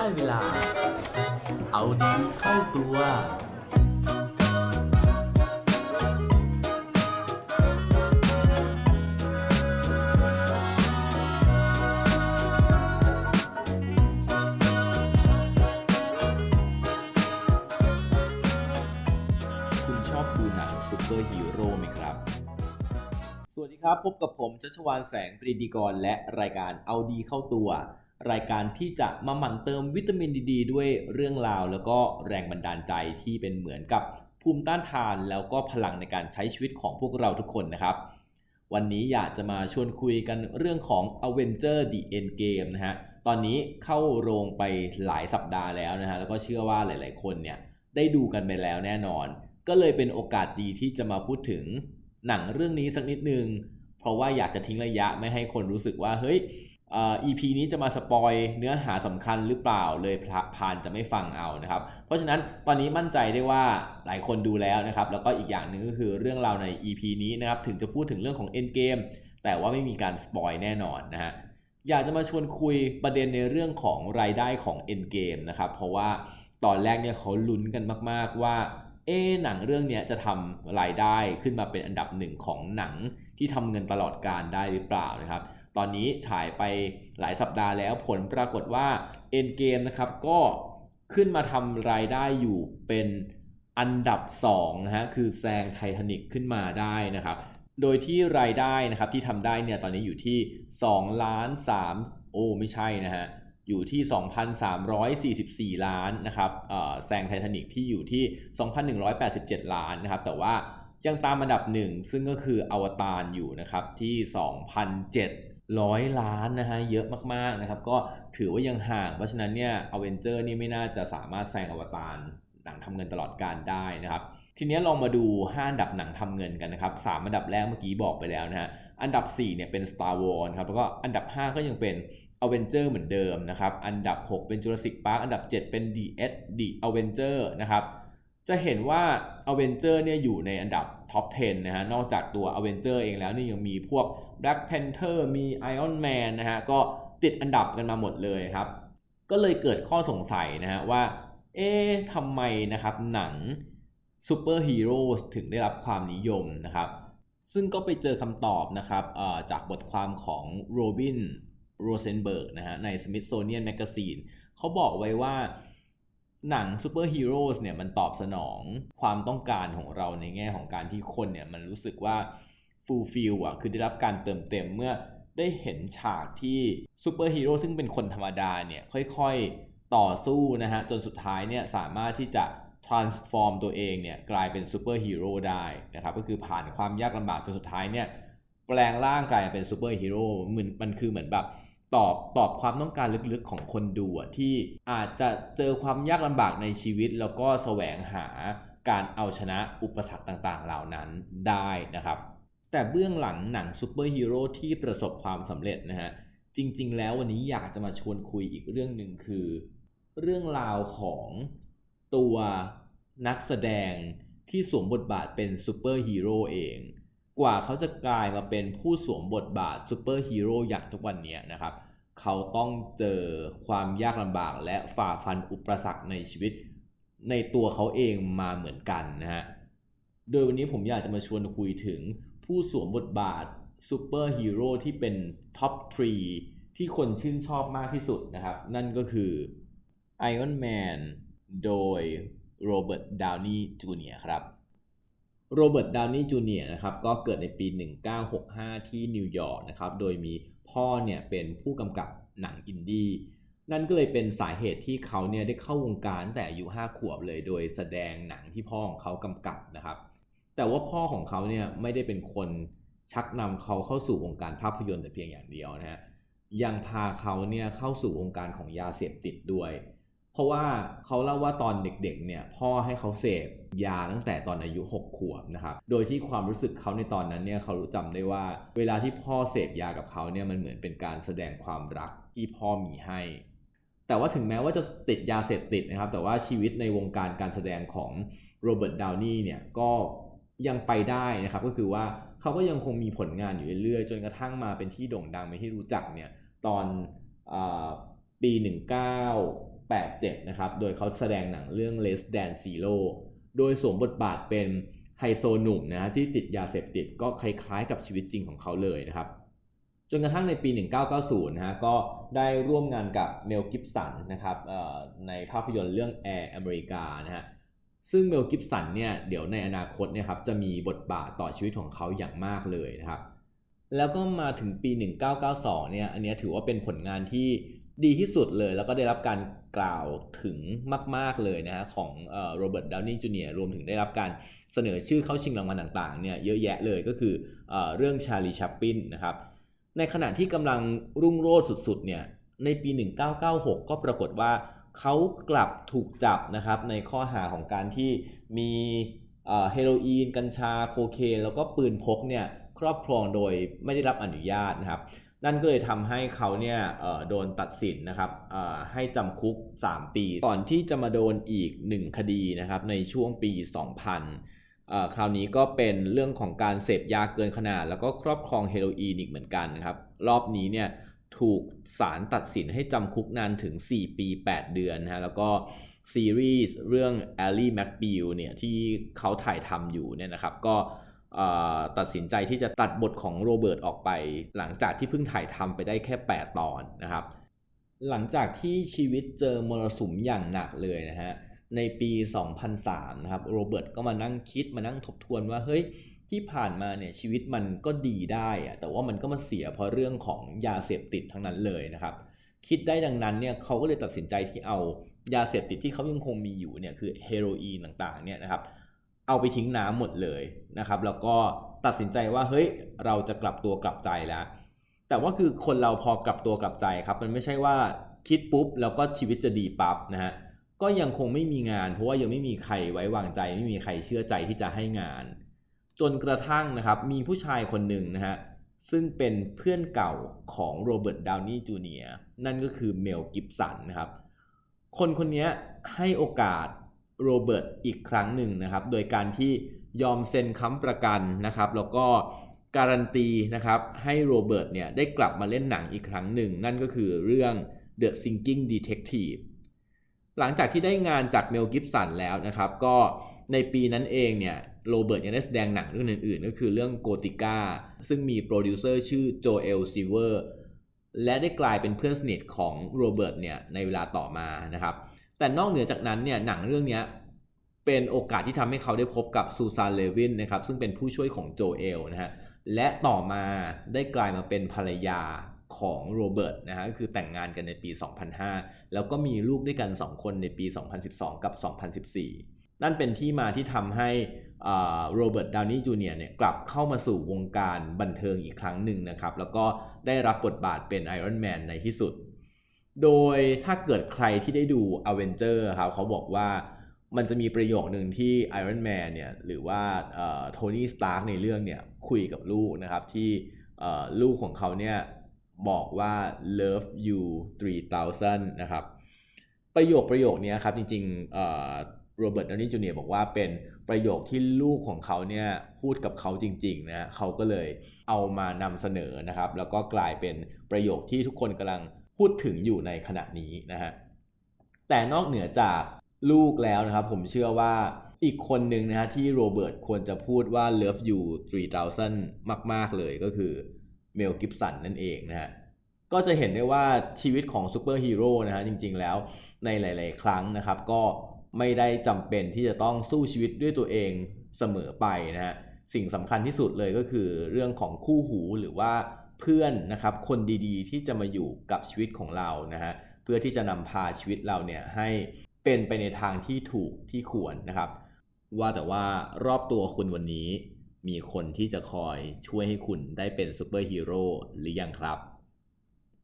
ได้เวลา เอาดีเข้าตัว คุณชอบดูหนังซูเปอร์ฮีโร่ไหมครับ สวัสดีครับ พบกับผมชัชวานแสงปรีดีกรและรายการเอาดีเข้าตัว รายการที่จะมาหมั่นเติมวิตามินดีดด้วยเรื่องราว แล้วก็แรงบันดาลใจที่เป็นเหมือนกับภูมิต้านทานแล้วก็พลังในการใช้ชีวิตของพวกเราทุกคนนะครับ วันนี้อยากจะมาชวนคุยกันเรื่องของ Avenger The Endgame นะฮะตอนนี้เข้าโรงไปหลายสัปดาห์แล้วนะฮะแล้วก็เชื่อว่าหลาย ๆ คนเนี่ยได้ดูกันไปแล้วแน่นอน ก็เลยเป็นโอกาสดีที่จะมาพูดถึงหนังเรื่องนี้สักนิดนึง เพราะว่าอยากจะทิ้งระยะไม่ให้คนรู้สึกว่าเฮ้ย EP นี้จะมาสปอยเนื้อหาสำคัญหรือเปล่าเลยพานจะไม่ฟังเอานะครับ เพราะฉะนั้นตอนนี้มั่นใจได้ว่าหลายคนดูแล้วนะครับ แล้วก็อีกอย่างหนึ่งก็คือเรื่องราวใน EP นี้นะครับ ถึงจะพูดถึงเรื่องของ Endgame แต่ว่าไม่มีการสปอยแน่นอนนะฮะอยากจะมาชวนคุยประเด็นในเรื่องของรายได้ของ Endgame นะครับ เพราะว่าตอนแรกเนี่ยเขาลุ้นกันมาก ๆว่าเอ๊หนังเรื่องนี้จะทำรายได้ขึ้นมาเป็นอันดับหนึ่งของหนังที่ทำเงินตลอดการได้หรือเปล่านะครับ ตอนนี้ฉายไปหลายสัปดาห์แล้วผลปรากฏว่า Endgame นะครับก็ขึ้นมาทำรายได้อยู่เป็นอันดับ2นะฮะคือแซงไททานิกขึ้นมาได้นะครับ โดยที่รายได้นะครับที่ทำได้เนี่ยตอนนี้อยู่ที่2ล้าน3โอ้ไม่ใช่นะฮะอยู่ที่ 2,344 ล้านนะครับแซงไททานิกที่อยู่ที่ 2,187 ล้านนะครับแต่ว่ายังตามอันดับหนึ่งซึ่งก็คืออวตารอยู่นะครับที่ 2,700ล้านนะฮะเยอะมากๆนะครับก็ถือว่ายังห่าง เพราะฉะนั้นเนี่ยอเวนเจอร์นี่ไม่น่าจะสามารถแซงอวตารหนังทำเงินตลอดการได้นะครับทีนี้ลองมาดู 5 อันดับหนังทำเงินกันนะครับ 3 อันดับแรกเมื่อกี้บอกไปแล้วนะฮะ อันดับ 4 เนี่ยเป็น Star Wars ครับ แล้วก็อันดับ 5 ก็ยังเป็น Avenger เหมือนเดิมนะครับ อันดับ 6 เป็น Jurassic Park อันดับ 7 เป็น The S The Avenger นะครับ จะเห็นว่า Avenger เนี่ยอยู่ในอันดับท็อป 10 นะฮะ นอกจากตัว Avenger เองแล้วนี่ยังมีพวก Black Panther มี Iron Man นะฮะ ก็ติดอันดับกันมาหมดเลยครับ ก็เลยเกิดข้อสงสัยนะฮะว่า เอ๊ะทำไมนะครับหนังซูเปอร์ฮีโร่ถึงได้รับความนิยมนะครับ ซึ่งก็ไปเจอคำตอบนะครับจากบทความของโรบินโรเซนเบิร์กนะฮะใน Smithsonian Magazine เขาบอกไว้ว่า หนังซูเปอร์ฮีโร่เนี่ยมันตอบสนองความต้องการของเราในแง่ของการที่คนเนี่ยมันรู้สึกว่า fulfill อะคือได้รับการเติมเต็มเมื่อได้เห็นฉากที่ซูเปอร์ฮีโร่ซึ่งเป็นคนธรรมดาเนี่ยค่อยๆต่อสู้นะฮะจนสุดท้ายเนี่ยสามารถที่จะ transform ตัวเองเนี่ยกลายเป็นซูเปอร์ฮีโร่ได้นะครับก็คือผ่านความยากลำบากจนสุดท้ายเนี่ยแปลงร่างกลายเป็นซูเปอร์ฮีโร่มันมันคือเหมือนแบบ ตอบตอบความต้องการลึกๆของคนดูที่อาจจะเจอความยากลำบากในชีวิต แล้วก็แสวงหาการเอาชนะอุปสรรคต่างๆ เหล่านั้นได้นะครับ แต่เบื้องหลังหนังซูเปอร์ฮีโร่ที่ประสบความสำเร็จนะฮะจริง ๆ แล้ววันนี้อยากจะมาชวนคุยอีกเรื่องหนึ่งคือ เรื่องราวของตัวนักแสดงที่สวมบทบาทเป็นซูเปอร์ฮีโร่เอง กว่าเขาจะกลายมาเป็นผู้สวมบทบาทซูเปอร์ฮีโร่อย่างทุกวันนี้นะครับ เขาต้องเจอความยากลำบากและฝ่าฟันอุปสรรคในชีวิต ในตัวเขาเองมาเหมือนกันนะฮะ โดยวันนี้ผมอยากจะมาชวนคุยถึงผู้สวมบทบาทซูเปอร์ฮีโร่ที่เป็น top three ที่คนชื่นชอบมากที่สุดนะครับ นั่นก็คือ Iron Man โดยโรเบิร์ตดาวนีย์จูเนียร์ครับ โรเบิร์ต ดาวนีย์จูเนียร์นะครับก็เกิดในปี 1965 ที่นิวยอร์กนะครับโดยมีพ่อเนี่ยเป็นผู้กำกับหนังอินดี้นั่นก็เลยเป็นสาเหตุที่เขาเนี่ยได้เข้าวงการแต่อายุ5ขวบเลย โดยแสดงหนังที่พ่อของเขากำกับนะครับ แต่ว่าพ่อของเขาเนี่ยไม่ได้เป็นคนชักนำเขาเข้าสู่วงการภาพยนตร์แต่เพียงอย่างเดียวนะฮะยังพาเขาเนี่ยเข้าสู่วงการของยาเสพติดด้วย เพราะว่าเขาเล่าว่าตอนเด็กๆ เนี่ยพ่อให้เขาเสพยาตั้งแต่ตอนอายุ 6 ขวบนะครับ โดยที่ความรู้สึกเขาในตอนนั้นเนี่ยเขารู้จำได้ว่า เวลาที่พ่อเสพยากับเขาเนี่ยมันเหมือนเป็นการแสดงความรักที่พ่อมีให้ แต่ว่าถึงแม้ว่าจะติดยาเสพติดนะครับ แต่ว่าชีวิตในวงการการแสดงของโรเบิร์ตดาวนีย์เนี่ยก็ยังไปได้นะครับก็คือว่าเขาก็ยังคงมีผลงานอยู่เรื่อยๆ จนกระทั่งมาเป็นที่โด่งดังเป็นที่รู้จักเนี่ยตอนอปี 87 นะครับ โดยเขาแสดงหนังเรื่อง Less Than Zero โดยสวมบทบาทเป็นไฮโซหนุ่มนะฮะที่ติดยาเสพติดก็คล้ายๆกับชีวิตจริงของเขาเลยนะครับ จนกระทั่งในปี 1990 นะฮะก็ได้ร่วมงานกับเมลกิบสันนะครับในภาพยนตร์เรื่อง Air America นะฮะซึ่งเมลกิฟสันเนี่ยเดี๋ยวในอนาคตเนี่ยครับจะมีบทบาทต่อชีวิตของเขาอย่างมากเลยนะครับแล้วก็มาถึงปี 1992 เนี่ยอันนี้ถือว่าเป็นผลงานที่ ดีที่สุดเลย แล้วก็ได้รับการกล่าวถึงมาก ๆเลยนะฮะของโรเบิร์ตดาวนี่จูเนียรวมถึงได้รับการเสนอชื่อเข้าชิงรางวัลต่างๆเนี่ยเยอะแยะเลยก็คือเอเรื่องชาลีชัปปินนะครับในขณะที่กำลังรุ่งโรจน์สุดๆเนี่ยในปี 1996 ก็ปรากฏว่าเขากลับถูกจับนะครับในข้อหาของการที่มีเฮโรอีน กัญชา โคเคนแล้วก็ปืนพกเนี่ยครอบครองโดยไม่ได้รับอนุญาตนะครับ นั่นก็เลยทำให้เขาเนี่ยโดนตัดสินนะครับให้จำคุก 3 ปี ก่อนที่จะมาโดนอีก 1 คดีนะครับในช่วงปี 2000 คราวนี้ก็เป็นเรื่องของการเสพยาเกินขนาด แล้วก็ครอบครองเฮโรอีนอีกเหมือนกันนะครับ รอบนี้เนี่ยถูกศาลตัดสินให้จำคุกนานถึง 4 ปี 8 เดือนนะฮะแล้วก็ซีรีส์เรื่อง a l l แม็กบิลเนี่ยที่เขาถ่ายทำอยู่เนี่ยนะครับก็ ตัดสินใจที่จะตัดบทของโรเบิร์ตออกไป หลังจากที่เพิ่งถ่ายทำไปได้แค่ 8 ตอนนะครับ หลังจากที่ชีวิตเจอมรสุมอย่างหนักเลยนะฮะในปี 2003 นะครับโรเบิร์ตก็มานั่งคิดมานั่งทบทวนว่าเฮ้ยที่ผ่านมาเนี่ยชีวิตมันก็ดีได้อะแต่ว่ามันก็มาเสียเพราะเรื่องของยาเสพติดทั้งนั้นเลยนะครับ คิดได้ดังนั้นเนี่ยเขาก็เลยตัดสินใจที่เอายาเสพติดที่เขายังคงมีอยู่เนี่ยคือเฮโรอีนต่างๆเนี่ยนะครับ เอาไปทิ้งน้ำหมดเลยนะครับ แล้วก็ตัดสินใจว่าเฮ้ยเราจะกลับตัวกลับใจแล้ว แต่ว่าคือคนเราพอกลับตัวกลับใจครับ มันไม่ใช่ว่าคิดปุ๊บแล้วก็ชีวิตจะดีปั๊บนะฮะก็ยังคงไม่มีงาน เพราะว่ายังไม่มีใครไว้วางใจ ไม่มีใครเชื่อใจที่จะให้งาน จนกระทั่งนะครับมีผู้ชายคนหนึ่งนะฮะซึ่งเป็นเพื่อนเก่าของโรเบิร์ตดาวนีย์จูเนียร์นั่นก็คือเมลกิบสันนะครับ คนคนนี้ให้โอกาส โรเบิร์ตอีกครั้งหนึ่งนะครับ โดยการที่ยอมเซ็นค้ำประกันนะครับ แล้วก็การันตีนะครับให้โรเบิร์ตเนี่ยได้กลับมาเล่นหนังอีกครั้งหนึ่ง นั่นก็คือเรื่อง The Singing Detective หลังจากที่ได้งานจากเมลกิบสันแล้วนะครับ ก็ในปีนั้นเองเนี่ยโรเบิร์ตยังได้แสดงหนังเรื่องอื่นๆ ก็คือเรื่อง Gothika ซึ่งมีโปรดิวเซอร์ชื่อโจเอลซิลเวอร์และได้กลายเป็นเพื่อนสนิทของโรเบิร์ตเนี่ยในเวลาต่อมานะครับ แต่นอกเหนือจากนั้นเนี่ยหนังเรื่องนี้เป็นโอกาสที่ทำให้เขาได้พบกับซูซานเลวินนะครับซึ่งเป็นผู้ช่วยของโจเอลนะฮะและต่อมาได้กลายมาเป็นภรรยาของโรเบิร์ตนะฮะก็คือแต่งงานกันในปี 2005 แล้วก็มีลูกด้วยกัน 2 คนในปี 2012 กับ 2014 นั่นเป็นที่มาที่ทำให้โรเบิร์ตดาวนีย์จูเนียร์เนี่ยกลับเข้ามาสู่วงการบันเทิงอีกครั้งหนึ่งนะครับ แล้วก็ได้รับบทบาทเป็นไอรอนแมนในที่สุด โดยถ้าเกิดใครที่ได้ดู a v e n g e r ครับเขาบอกว่ามันจะมีประโยคหนึ่งที่ Iron Man เนี่ยหรือว่าโทนี่สตาร์กในเรื่องเนี่ยคุยกับลูกนะครับที่ลูกของเขาเนี่ยบอกว่า love you 3000 นะครับ ประโยคประโยคนี้ครับจริงๆโรเบิร์ตดาวนี่จูเนียร์บอกว่าเป็นประโยคที่ลูกของเขาเนี่ยพูดกับเขาจริงๆนะเขาก็เลยเอามานำเสนอนะครับ แล้วก็กลายเป็นประโยคที่ทุกคนกำลัง พูดถึงอยู่ในขณะนี้นะฮะแต่นอกเหนือจากลูกแล้วนะครับ ผมเชื่อว่าอีกคนหนึ่งนะฮะที่โรเบิร์ตควรจะพูดว่า love you 3000 มาก ๆ เลยก็คือเมลกิบสันนั่นเองนะฮะก็จะเห็นได้ว่าชีวิตของซูเปอร์ฮีโร่นะฮะจริง ๆ แล้วในหลาย ๆ ครั้งนะครับ ก็ไม่ได้จำเป็นที่จะต้องสู้ชีวิตด้วยตัวเองเสมอไปนะฮะสิ่งสำคัญที่สุดเลยก็คือเรื่องของคู่หูหรือว่า เพื่อนนะครับคนดีๆ ที่จะมาอยู่กับชีวิตของเรานะฮะเพื่อที่จะนำพาชีวิตเราเนี่ยให้เป็นไปในทางที่ถูกที่ควรนะครับ ว่าแต่ว่ารอบตัวคุณวันนี้มีคนที่จะคอยช่วยให้คุณได้เป็นซูเปอร์ฮีโร่หรือยังครับ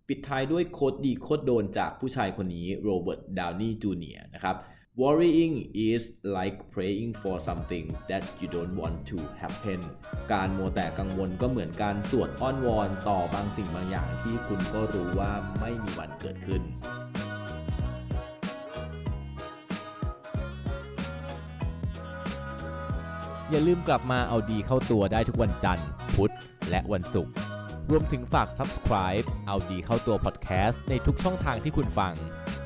ปิดท้ายด้วย quote ดี quote โดนจากผู้ชายคนนี้โรเบิร์ตดาวนีย์จูเนียร์นะครับ Worrying is like praying for something that you don't want to happen การมัวแต่กังวลก็เหมือนการสวดอ้อนวอนต่อบางสิ่งบางอย่างที่คุณก็รู้ว่าไม่มีวันเกิดขึ้นอย่าลืมกลับมาเอาดีเข้าตัวได้ทุกวันจันทร์ พุธ และวันศุกร์ รวมถึงฝาก subscribe เอาดีเข้าตัว podcast ในทุกช่องทางที่คุณฟัง